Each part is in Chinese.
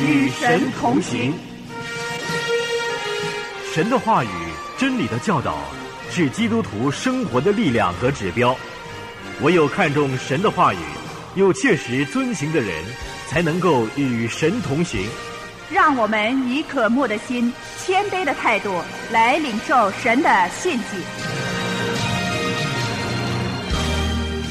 与神同行。神的话语、真理的教导，是基督徒生活的力量和指标。唯有看重神的话语，又切实遵行的人，才能够与神同行。让我们以渴慕的心、谦卑的态度来领受神的信息。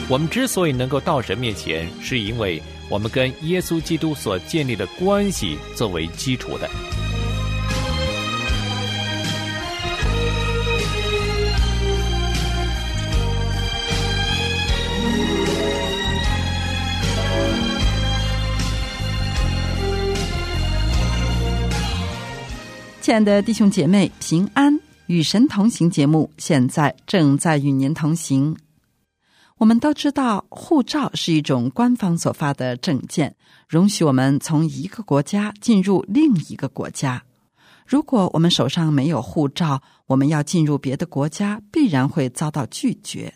我们之所以能够到神面前，是因为我们跟耶稣基督所建立的关系作为基础的。亲爱的弟兄姐妹，平安与神同行节目现在正在与您同行。我们都知道，护照是一种官方所发的证件，容许我们从一个国家进入另一个国家。如果我们手上没有护照，我们要进入别的国家，必然会遭到拒绝。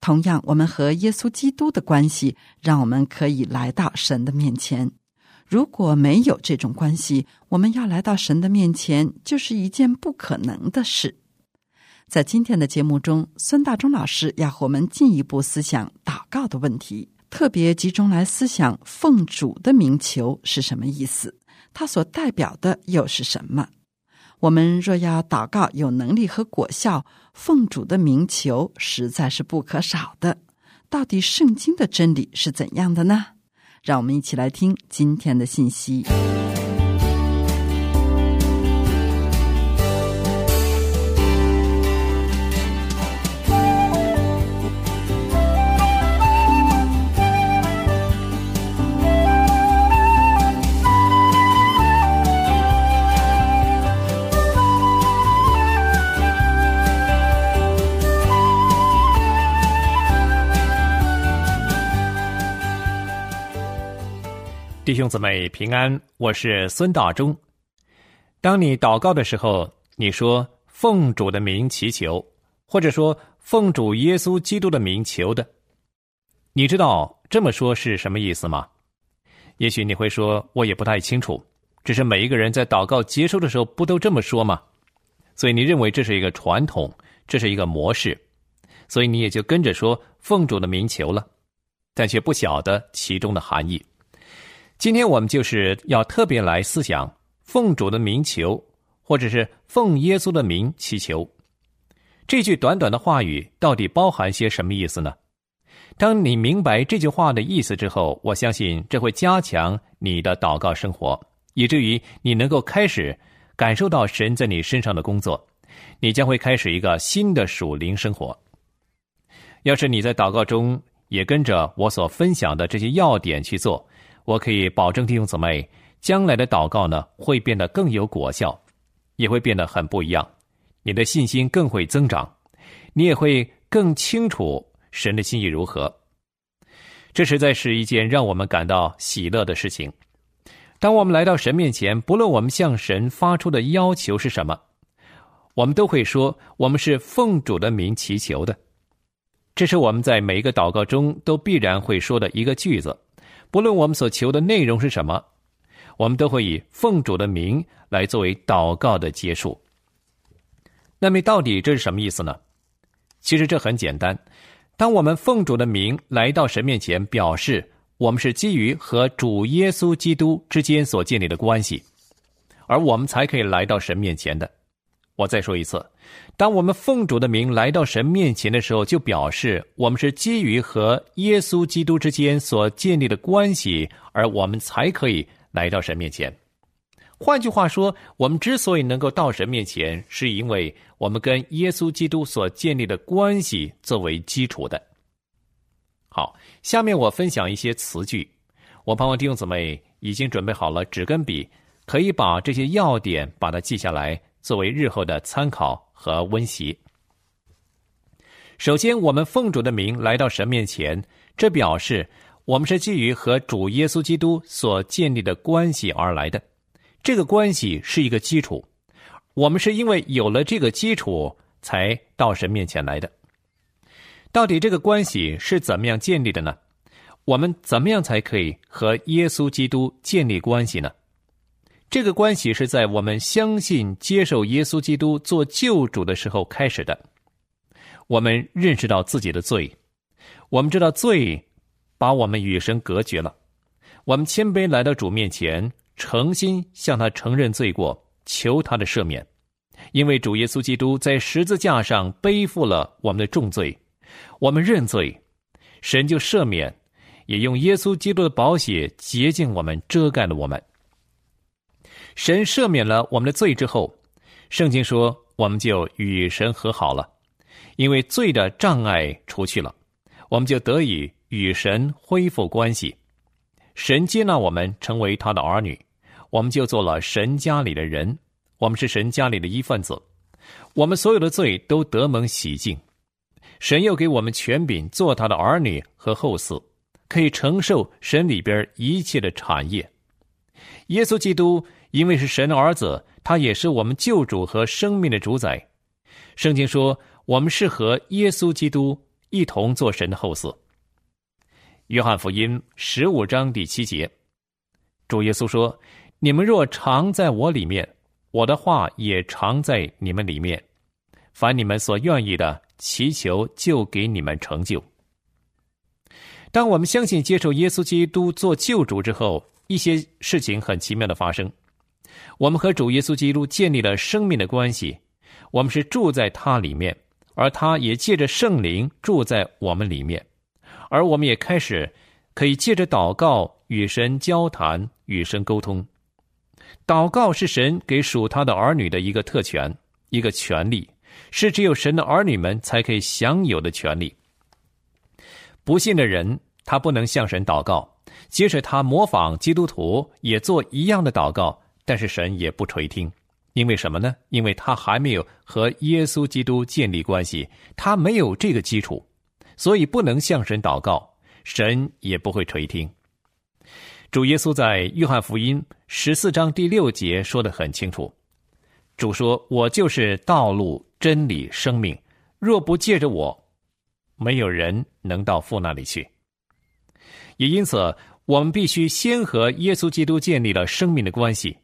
同样，我们和耶稣基督的关系，让我们可以来到神的面前。如果没有这种关系，我们要来到神的面前，就是一件不可能的事。在今天的节目中，孙大中老师要和我们进一步思想祷告的问题，特别集中来思想奉主的名求是什么意思，它所代表的又是什么？我们若要祷告有能力和果效，奉主的名求实在是不可少的。到底圣经的真理是怎样的呢？让我们一起来听今天的信息。兄姊妹平安，我是孙大中。当你祷告的时候，你说奉主的名祈求，或者说奉主耶稣基督的名求的，你知道这么说是什么意思吗？也许你会说，我也不太清楚。只是每一个人在祷告结束的时候，不都这么说吗？所以你认为这是一个传统，这是一个模式，所以你也就跟着说奉主的名求了，但却不晓得其中的含义。今天我们就是要特别来思想奉主的名求，或者是奉耶稣的名祈求。这句短短的话语到底包含些什么意思呢？当你明白这句话的意思之后，我相信这会加强你的祷告生活，以至于你能够开始感受到神在你身上的工作，你将会开始一个新的属灵生活。要是你在祷告中也跟着我所分享的这些要点去做。我可以保证弟兄姊妹，将来的祷告呢会变得更有果效，也会变得很不一样。你的信心更会增长，你也会更清楚神的心意如何。这实在是一件让我们感到喜乐的事情。当我们来到神面前，不论我们向神发出的要求是什么，我们都会说我们是奉主的名祈求的。这是我们在每一个祷告中都必然会说的一个句子。不论我们所求的内容是什么，我们都会以奉主的名来作为祷告的结束。那么，到底这是什么意思呢？其实这很简单。当我们奉主的名来到神面前，表示我们是基于和主耶稣基督之间所建立的关系，而我们才可以来到神面前的。我再说一次。当我们奉主的名来到神面前的时候，就表示我们是基于和耶稣基督之间所建立的关系，而我们才可以来到神面前。换句话说，我们之所以能够到神面前，是因为我们跟耶稣基督所建立的关系作为基础的。好，下面我分享一些词句，我盼望弟兄姊妹已经准备好了纸跟笔，可以把这些要点把它记下来，作为日后的参考。和温习。首先，我们奉主的名来到神面前，这表示我们是基于和主耶稣基督所建立的关系而来的。这个关系是一个基础，我们是因为有了这个基础才到神面前来的。到底这个关系是怎么样建立的呢？我们怎么样才可以和耶稣基督建立关系呢？这个关系是在我们相信接受耶稣基督做救主的时候开始的。我们认识到自己的罪，我们知道罪把我们与神隔绝了。我们谦卑来到主面前，诚心向他承认罪过，求他的赦免。因为主耶稣基督在十字架上背负了我们的重罪，我们认罪，神就赦免，也用耶稣基督的宝血洁净我们，遮盖了我们。神赦免了我们的罪之后，圣经说我们就与神和好了。因为罪的障碍除去了，我们就得以与神恢复关系。神接纳我们成为他的儿女，我们就做了神家里的人。我们是神家里的一份子，我们所有的罪都得蒙洗净。神又给我们权柄做他的儿女和后嗣，可以承受神里边一切的产业。耶稣基督因为是神的儿子，他也是我们救主和生命的主宰。圣经说。我们是和耶稣基督一同做神的后嗣。约翰福音十五章第七节，主耶稣说：“你们若常在我里面，我的话也常在你们里面。凡你们所愿意的，祈求就给你们成就。”当我们相信接受耶稣基督做救主之后，一些事情很奇妙的发生。我们和主耶稣基督建立了生命的关系，我们是住在他里面。而他也借着圣灵住在我们里面，而我们也开始可以借着祷告与神交谈、与神沟通。祷告是神给属他的儿女的一个特权、一个权利，是只有神的儿女们才可以享有的权利。不信的人，他不能向神祷告，即使他模仿基督徒也做一样的祷告，但是神也不垂听。因为什么呢？因为他还没有和耶稣基督建立关系，他没有这个基础，所以不能向神祷告，神也不会垂听。主耶稣在约翰福音十四章第六节说的很清楚：“主说，我就是道路、真理、生命，若不借着我，没有人能到父那里去。”也因此，我们必须先和耶稣基督建立了生命的关系。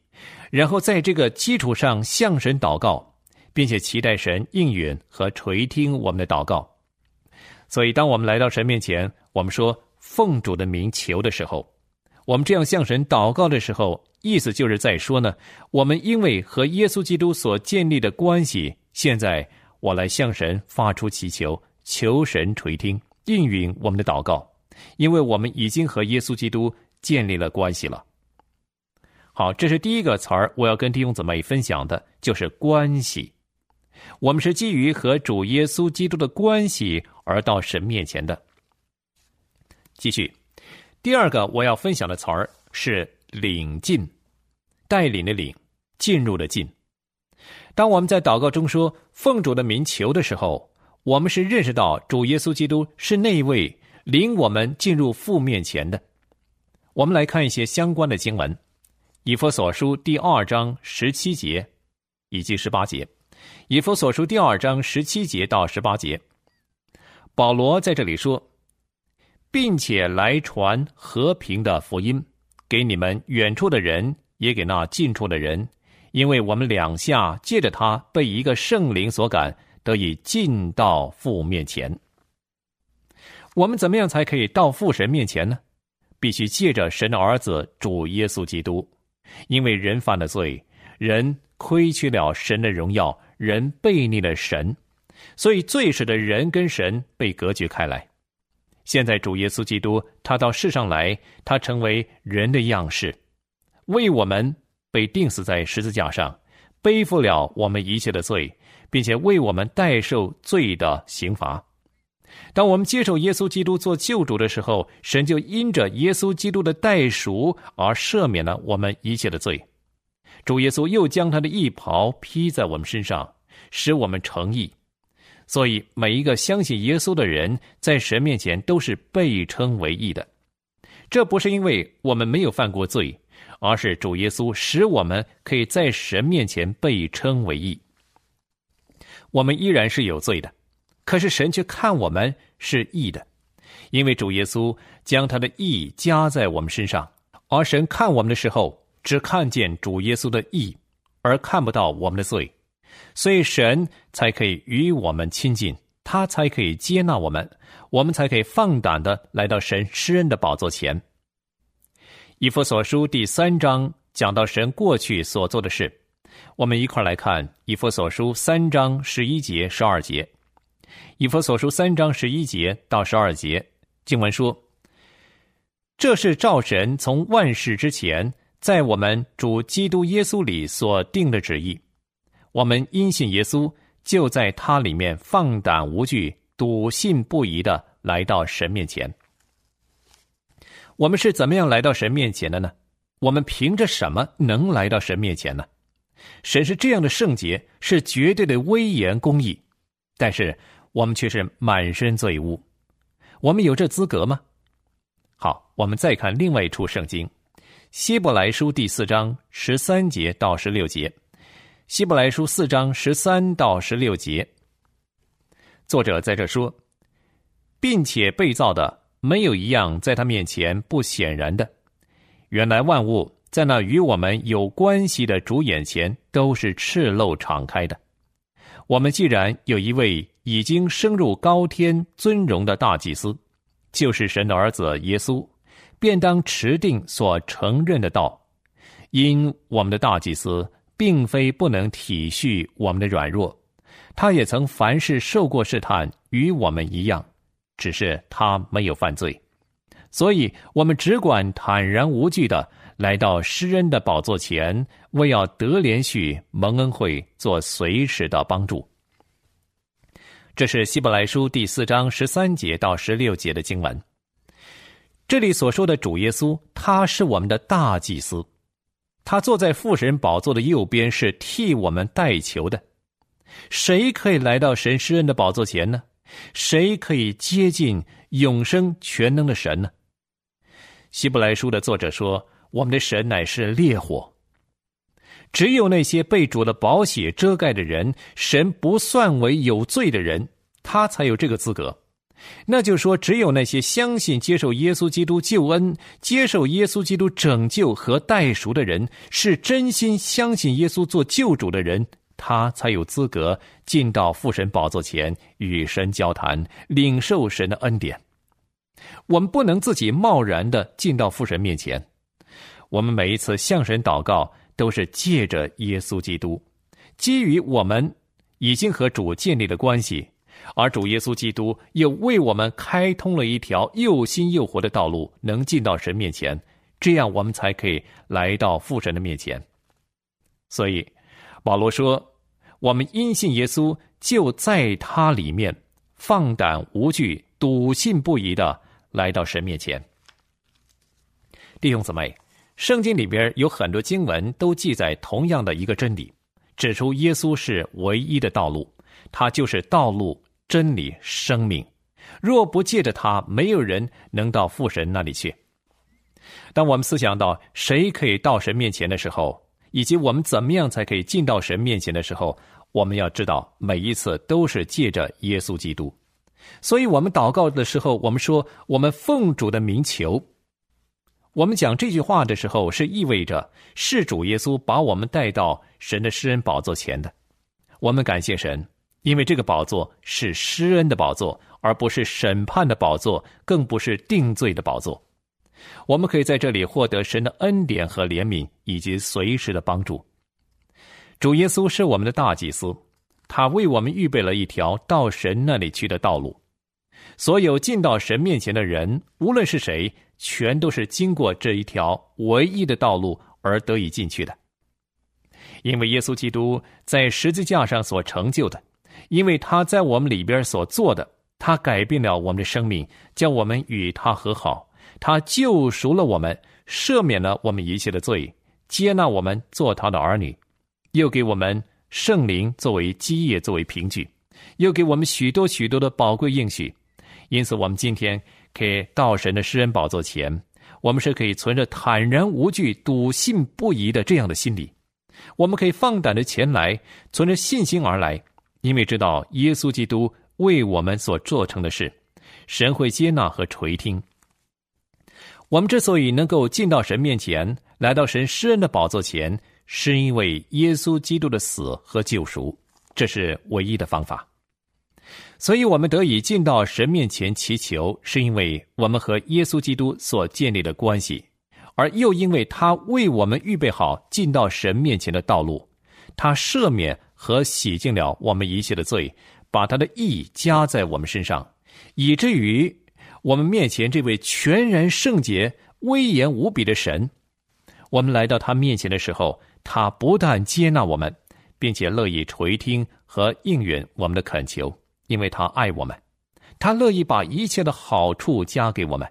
然后在这个基础上向神祷告，并且期待神应允和垂听我们的祷告。所以，当我们来到神面前，我们说奉主的名求的时候，我们这样向神祷告的时候，意思就是在说呢：我们因为和耶稣基督所建立的关系，现在我来向神发出祈求，求神垂听应允我们的祷告，因为我们已经和耶稣基督建立了关系了。好，这是第一个词儿，我要跟弟兄姊妹分享的，就是关系。我们是基于和主耶稣基督的关系而到神面前的。继续，第二个我要分享的词儿是领进，带领的领，进入的进。当我们在祷告中说奉主的名求的时候，我们是认识到主耶稣基督是那一位领我们进入父面前的。我们来看一些相关的经文。以弗所书第二章十七节以及十八节，以弗所书第二章十七节到十八节，保罗在这里说，并且来传和平的福音给你们远处的人，也给那近处的人，因为我们两下借着他被一个圣灵所感，得以进到父面前。我们怎么样才可以到父神面前呢？必须借着神的儿子主耶稣基督。因为人犯了罪，人亏缺了神的荣耀，人背逆了神，所以罪使得人跟神被隔绝开来。现在主耶稣基督他到世上来，他成为人的样式，为我们被钉死在十字架上，背负了我们一切的罪，并且为我们代受罪的刑罚。当我们接受耶稣基督做救主的时候，神就因着耶稣基督的代赎而赦免了我们一切的罪。主耶稣又将他的义袍披在我们身上，使我们成义。所以，每一个相信耶稣的人，在神面前都是被称为义的。这不是因为我们没有犯过罪，而是主耶稣使我们可以在神面前被称为义。我们依然是有罪的。可是神却看我们是义的，因为主耶稣将他的义加在我们身上，而神看我们的时候，只看见主耶稣的义，而看不到我们的罪，所以神才可以与我们亲近，他才可以接纳我们，我们才可以放胆的来到神施恩的宝座前。以弗所书第三章讲到神过去所做的事，我们一块来看以弗所书三章十一节、十二节。以弗所书三章十一节到十二节经文说：“这是照神从万事之前，在我们主基督耶稣里所定的旨意。我们因信耶稣，就在他里面放胆无惧、笃信不疑的来到神面前。我们是怎么样来到神面前的呢？我们凭着什么能来到神面前呢？神是这样的圣洁，是绝对的威严公义，但是。”我们却是满身罪污，我们有这资格吗？好，我们再看另外一处圣经，《希伯来书》第四章十三节到十六节，《希伯来书》四章十三到十六节，作者在这说，并且被造的没有一样在他面前不显然的，原来万物在那与我们有关系的主眼前都是赤露敞开的。我们既然有一位。已经升入高天尊荣的大祭司，就是神的儿子耶稣，便当持定所承认的道。因我们的大祭司并非不能体恤我们的软弱，他也曾凡事受过试探，与我们一样，只是他没有犯罪。所以，我们只管坦然无惧的来到施恩的宝座前，为要得连续蒙恩惠，做随时的帮助。这是希伯来书第四章十三节到十六节的经文。这里所说的主耶稣，他是我们的大祭司，他坐在父神宝座的右边，是替我们代求的。谁可以来到神施恩的宝座前呢？谁可以接近永生全能的神呢？希伯来书的作者说：“我们的神乃是烈火。”只有那些被主的宝血遮盖的人，神不算为有罪的人，他才有这个资格。那就说，只有那些相信接受耶稣基督救恩、接受耶稣基督拯救和代赎的人，是真心相信耶稣做救主的人，他才有资格进到父神宝座前与神交谈，领受神的恩典。我们不能自己贸然的进到父神面前，我们每一次向神祷告。都是借着耶稣基督，基于我们已经和主建立了关系，而主耶稣基督又为我们开通了一条又新又活的道路，能进到神面前，这样我们才可以来到父神的面前。所以，保罗说：“我们因信耶稣，就在他里面放胆无惧、笃信不疑的来到神面前。”弟兄姊妹。圣经里边有很多经文都记载同样的一个真理，指出耶稣是唯一的道路，他就是道路、真理、生命。若不借着他，没有人能到父神那里去。当我们思想到谁可以到神面前的时候，以及我们怎么样才可以进到神面前的时候，我们要知道，每一次都是借着耶稣基督。所以，我们祷告的时候，我们说：“我们奉主的名求。”我们讲这句话的时候，是意味着是主耶稣把我们带到神的施恩宝座前的。我们感谢神，因为这个宝座是施恩的宝座，而不是审判的宝座，更不是定罪的宝座。我们可以在这里获得神的恩典和怜悯，以及随时的帮助。主耶稣是我们的大祭司，他为我们预备了一条到神那里去的道路。所有进到神面前的人，无论是谁。全都是经过这一条唯一的道路而得以进去的，因为耶稣基督在十字架上所成就的，因为他在我们里边所做的，他改变了我们的生命，将我们与他和好，他救赎了我们，赦免了我们一切的罪，接纳我们做他的儿女，又给我们圣灵作为基业，作为凭据，又给我们许多许多的宝贵应许，因此我们今天。可以到神的施恩宝座前，我们是可以存着坦然无惧、笃信不疑的这样的心理。我们可以放胆的前来，存着信心而来，因为知道耶稣基督为我们所做成的事，神会接纳和垂听。我们之所以能够进到神面前，来到神施恩的宝座前，是因为耶稣基督的死和救赎，这是唯一的方法。所以，我们得以进到神面前祈求，是因为我们和耶稣基督所建立的关系，而又因为他为我们预备好进到神面前的道路，他赦免和洗净了我们一切的罪，把他的义加在我们身上，以至于。我们面前这位全然圣洁、威严无比的神，我们来到他面前的时候，他不但接纳我们，并且乐意垂听和应允我们的恳求，因为他爱我们，他乐意把一切的好处加给我们。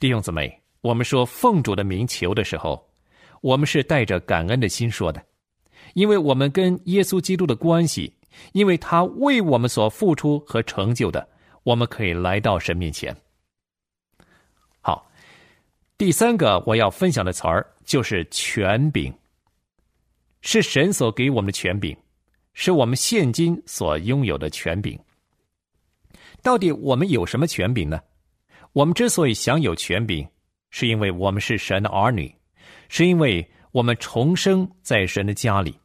弟兄姊妹，我们说奉主的名求的时候，我们是带着感恩的心说的，因为我们跟耶稣基督的关系，因为他为我们所付出和成就的。我们可以来到神面前。好，第三个我要分享的词儿就是权柄，是神所给我们的权柄，是我们现今所拥有的权柄。到底我们有什么权柄呢？我们之所以享有权柄，是因为我们是神的儿女，是因为我们重生在神的家里，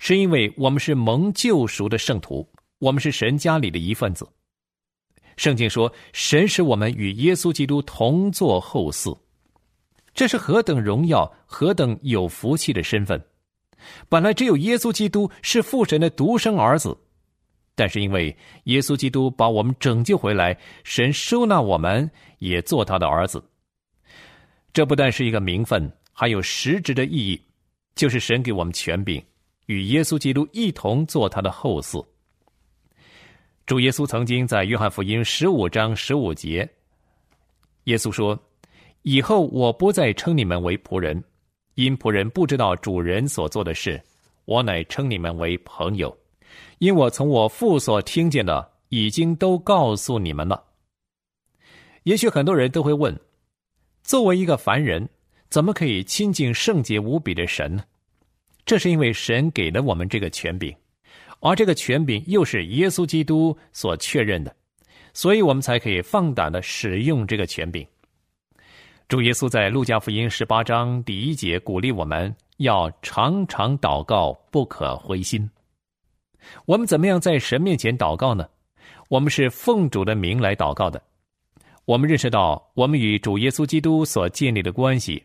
是因为我们是蒙救赎的圣徒，我们是神家里的一份子。圣经说：“神使我们与耶稣基督同坐后嗣，这是何等荣耀、何等有福气的身份！本来只有耶稣基督是父神的独生儿子，但是因为耶稣基督把我们拯救回来，神收纳我们，也做他的儿子。这不但是一个名分，还有实质的意义，就是神给我们权柄，与耶稣基督一同做他的后嗣。”主耶稣曾经在约翰福音十五章十五节，耶稣说：“以后我不再称你们为仆人，因仆人不知道主人所做的事；我乃称你们为朋友，因我从我父所听见的，已经都告诉你们了。”也许很多人都会问：作为一个凡人，怎么可以亲近圣洁无比的神呢？这是因为神给了我们这个权柄。而这个权柄又是耶稣基督所确认的，所以我们才可以放胆的使用这个权柄。主耶稣在路加福音十八章第一节鼓励我们要常常祷告，不可灰心。我们怎么样在神面前祷告呢？我们是奉主的名来祷告的。我们认识到我们与主耶稣基督所建立的关系，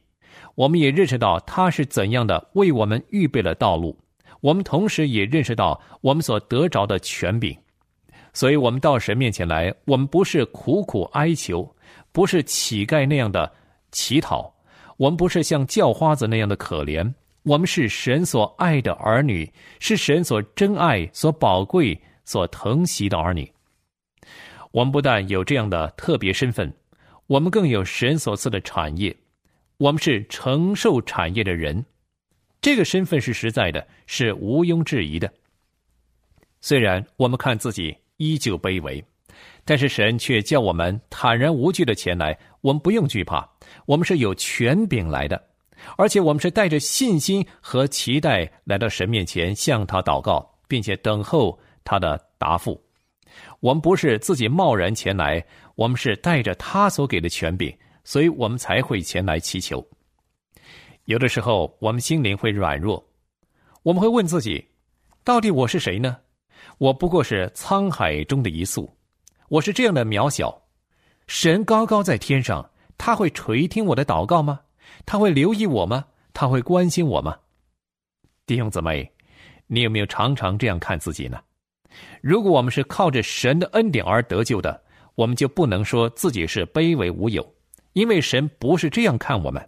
我们也认识到他是怎样的为我们预备了道路。我们同时也认识到我们所得着的权柄，所以，我们到神面前来，我们不是苦苦哀求，不是乞丐那样的乞讨，我们不是像叫花子那样的可怜，我们是神所爱的儿女，是神所珍爱、所宝贵、所疼惜的儿女。我们不但有这样的特别身份，我们更有神所赐的产业，我们是承受产业的人。这个身份是实在的，是毋庸置疑的。虽然我们看自己依旧卑微，但是神却叫我们坦然无惧的前来。我们不用惧怕，我们是有权柄来的，而且我们是带着信心和期待来到神面前，向他祷告，并且等候他的答复。我们不是自己贸然前来，我们是带着他所给的权柄，所以我们才会前来祈求。有的时候，我们心灵会软弱，我们会问自己：到底我是谁呢？我不过是沧海中的一粟，我是这样的渺小。神高高在天上，他会垂听我的祷告吗？他会留意我吗？他会关心我吗？弟兄姊妹，你有没有常常这样看自己呢？如果我们是靠着神的恩典而得救的，我们就不能说自己是卑微无有，因为神不是这样看我们。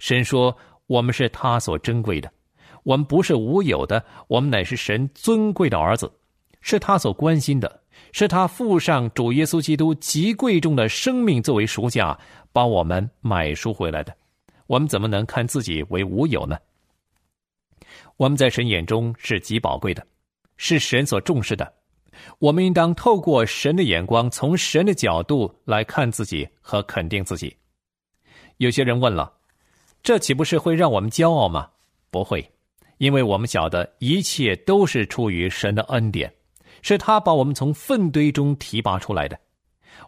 神说：“我们是他所珍贵的，我们不是无有的，我们乃是神尊贵的儿子，是他所关心的，是他付上主耶稣基督极贵重的生命作为赎价，帮我们买赎回来的。我们怎么能看自己为无有呢？我们在神眼中是极宝贵的，是神所重视的。我们应当透过神的眼光，从神的角度来看自己和肯定自己。有些人问了。”这岂不是会让我们骄傲吗？不会，因为我们晓得一切都是出于神的恩典，是他把我们从粪堆中提拔出来的。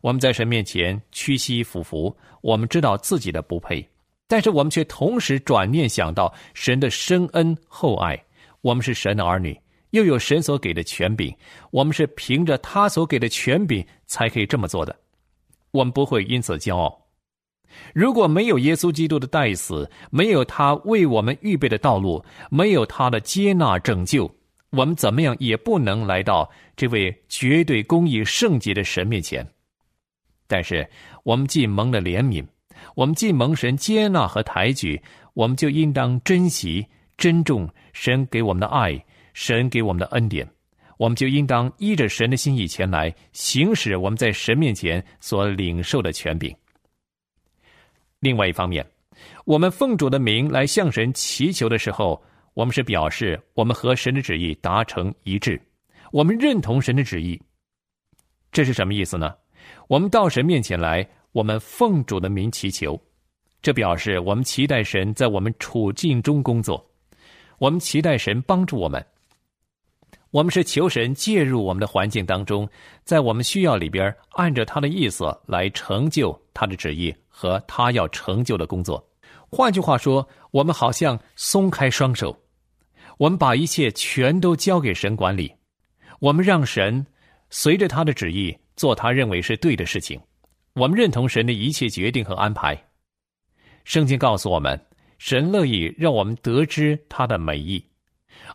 我们在神面前屈膝俯伏，我们知道自己的不配，但是我们却同时转念想到神的深恩厚爱。我们是神的儿女，又有神所给的权柄，我们是凭着他所给的权柄才可以这么做的。我们不会因此骄傲。如果没有耶稣基督的代死，没有他为我们预备的道路，没有他的接纳拯救，我们怎么样也不能来到这位绝对公义圣洁的神面前。但是，我们既蒙了怜悯，我们既蒙神接纳和抬举，我们就应当珍惜、珍重神给我们的爱，神给我们的恩典。我们就应当依着神的心意前来行使我们在神面前所领受的权柄。另外一方面，我们奉主的名来向神祈求的时候，我们是表示我们和神的旨意达成一致，我们认同神的旨意。这是什么意思呢？我们到神面前来，我们奉主的名祈求，这表示我们期待神在我们处境中工作，我们期待神帮助我们。我们是求神介入我们的环境当中，在我们需要里边，按照他的意思来成就他的旨意。和他要成就的工作，换句话说，我们好像松开双手，我们把一切全都交给神管理，我们让神随着他的旨意做他认为是对的事情，我们认同神的一切决定和安排。圣经告诉我们，神乐意让我们得知他的美意，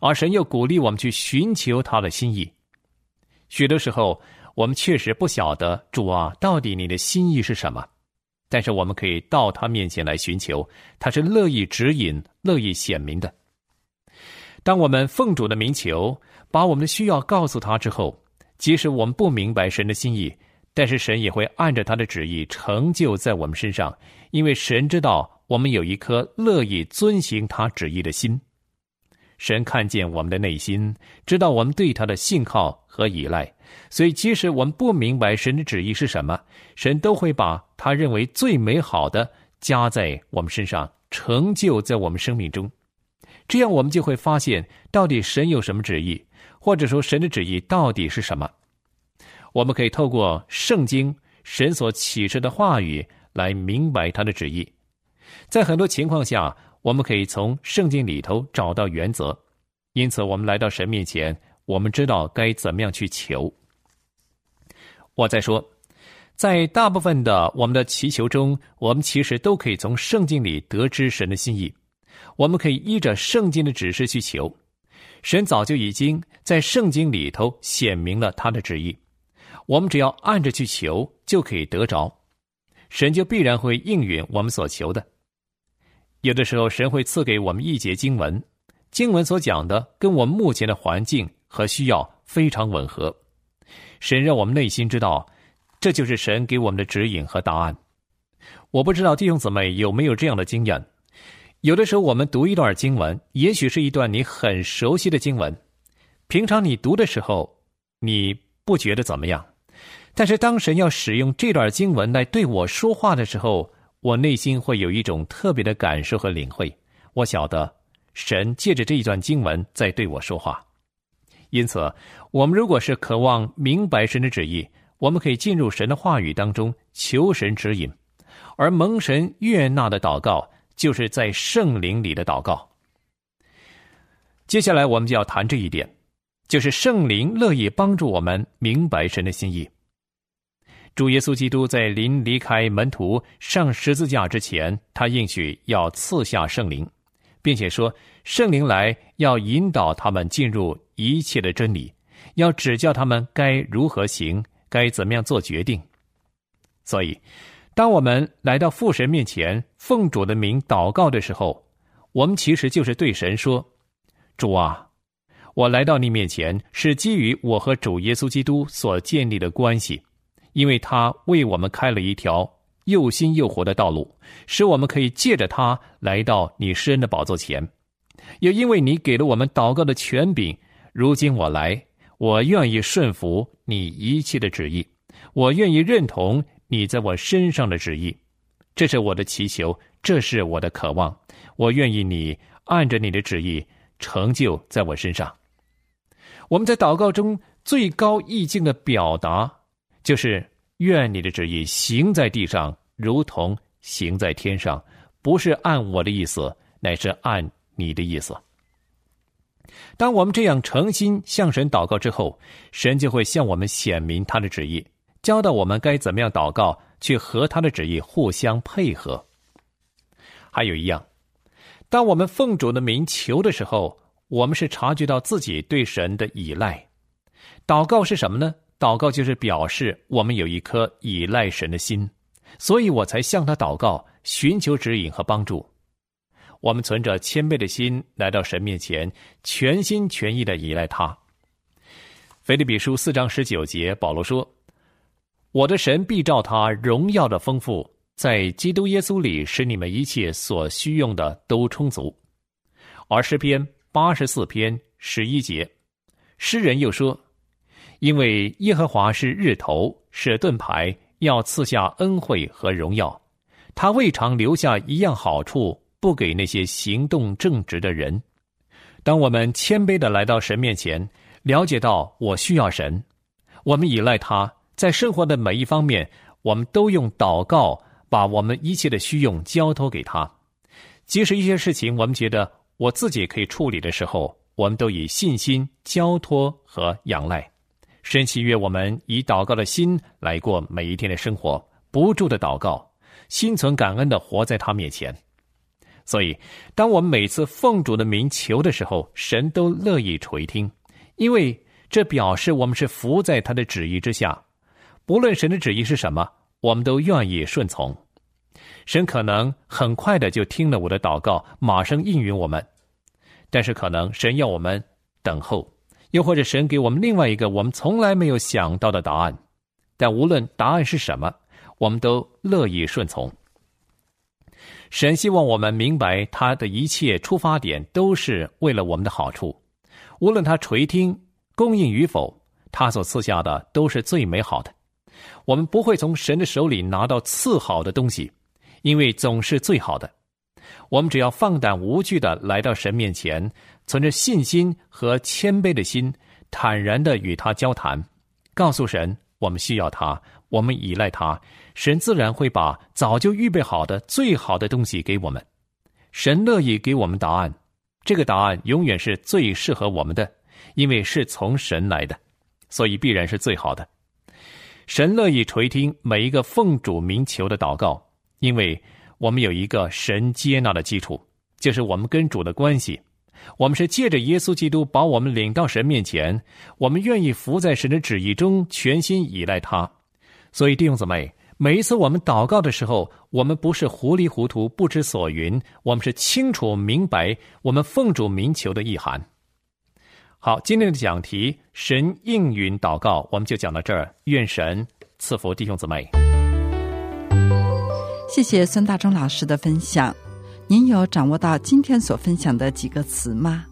而神又鼓励我们去寻求他的心意。许多时候，我们确实不晓得主啊，到底你的心意是什么。但是我们可以到他面前来寻求，他是乐意指引、乐意显明的。当我们奉主的名求，把我们的需要告诉他之后，即使我们不明白神的心意，但是神也会按着他的旨意成就在我们身上，因为神知道我们有一颗乐意遵行他旨意的心。神看见我们的内心，知道我们对他的信靠和依赖，所以即使我们不明白神的旨意是什么，神都会把他认为最美好的加在我们身上，成就在我们生命中。这样，我们就会发现到底神有什么旨意，或者说神的旨意到底是什么。我们可以透过圣经神所启示的话语来明白他的旨意。在很多情况下。我们可以从圣经里头找到原则，因此我们来到神面前，我们知道该怎么样去求。我在说，在大部分的我们的祈求中，我们其实都可以从圣经里得知神的心意。我们可以依着圣经的指示去求，神早就已经在圣经里头显明了他的旨意，我们只要按着去求，就可以得着，神就必然会应允我们所求的。有的时候，神会赐给我们一节经文，经文所讲的跟我们目前的环境和需要非常吻合。神让我们内心知道，这就是神给我们的指引和答案。我不知道弟兄姊妹有没有这样的经验？有的时候，我们读一段经文，也许是一段你很熟悉的经文，平常你读的时候，你不觉得怎么样，但是当神要使用这段经文来对我说话的时候，我内心会有一种特别的感受和领会，我晓得神借着这一段经文在对我说话，因此，我们如果是渴望明白神的旨意，我们可以进入神的话语当中求神指引，而蒙神悦纳的祷告就是在圣灵里的祷告。接下来我们就要谈这一点，就是圣灵乐意帮助我们明白神的心意。主耶稣基督在临离开门徒上十字架之前，他应许要赐下圣灵，并且说圣灵来要引导他们进入一切的真理，要指教他们该如何行，该怎么样做决定。所以，当我们来到父神面前奉主的名祷告的时候，我们其实就是对神说：“主啊，我来到你面前是基于我和主耶稣基督所建立的关系。”因为他为我们开了一条又新又活的道路，使我们可以借着他来到你施恩的宝座前。也因为你给了我们祷告的权柄，如今我来，我愿意顺服你一切的旨意，我愿意认同你在我身上的旨意。这是我的祈求，这是我的渴望。我愿意你按着你的旨意成就在我身上。我们在祷告中最高意境的表达。就是愿你的旨意行在地上，如同行在天上，不是按我的意思，乃是按你的意思。当我们这样诚心向神祷告之后，神就会向我们显明他的旨意，教导我们该怎么样祷告，去和他的旨意互相配合。还有一样，当我们奉主的名求的时候，我们是察觉到自己对神的依赖。祷告是什么呢？祷告就是表示我们有一颗依赖神的心，所以我才向他祷告，寻求指引和帮助。我们存着谦卑的心来到神面前，全心全意的依赖他。腓立比书四章十九节，保罗说：“我的神必照他荣耀的丰富，在基督耶稣里，使你们一切所需用的都充足。”而诗篇八十四篇十一节，诗人又说：“因为耶和华是日头，是盾牌，要赐下恩惠和荣耀，他未尝留下一样好处。”不给那些行动正直的人。当我们谦卑的来到神面前，了解到我需要神，我们依赖他，在生活的每一方面，我们都用祷告把我们一切的需用交托给他。即使一些事情我们觉得我自己可以处理的时候，我们都以信心交托和仰赖。神喜悦我们以祷告的心来过每一天的生活，不住的祷告，心存感恩的活在他面前。所以，当我们每次奉主的名求的时候，神都乐意垂听，因为这表示我们是服在他的旨意之下。不论神的旨意是什么，我们都愿意顺从。神可能很快的就听了我的祷告，马上应允我们；但是可能神要我们等候，又或者神给我们另外一个我们从来没有想到的答案。但无论答案是什么，我们都乐意顺从。神希望我们明白，他的一切出发点都是为了我们的好处。无论他垂听、供应与否，他所赐下的都是最美好的。我们不会从神的手里拿到次好的东西，因为总是最好的。我们只要放胆无惧的来到神面前，存着信心和谦卑的心，坦然的与他交谈，告诉神我们需要他。我们依赖他，神自然会把早就预备好的最好的东西给我们。神乐意给我们答案，这个答案永远是最适合我们的，因为是从神来的，所以必然是最好的。神乐意垂听每一个奉主名求的祷告，因为我们有一个神接纳的基础，就是我们跟主的关系。我们是借着耶稣基督把我们领到神面前，我们愿意服在神的旨意中，全心依赖他。所以弟兄姊妹，每一次我们祷告的时候，我们不是糊里糊涂、不知所云，我们是清楚明白我们奉主名求的意涵。好，今天的讲题“神应允祷告”，我们就讲到这儿。愿神赐福弟兄姊妹。谢谢孙大中老师的分享。您有掌握到今天所分享的几个词吗？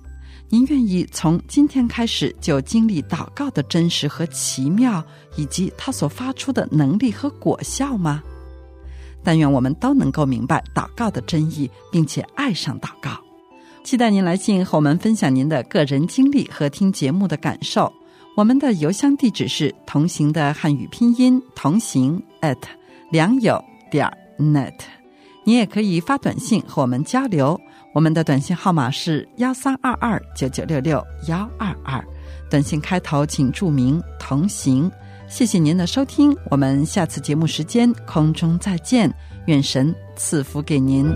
您愿意从今天开始就经历祷告的真实和奇妙，以及它所发出的能力和果效吗？但愿我们都能够明白祷告的真意，并且爱上祷告。期待您来信和我们分享您的个人经历和听节目的感受。我们的邮箱地址是同行的汉语拼音同行 at 良友点 net。你也可以发短信和我们交流。我们的短信号码是幺三二二九九六六幺二二，短信开头请注明“同行”。谢谢您的收听，我们下次节目时间空中再见，愿神赐福给您。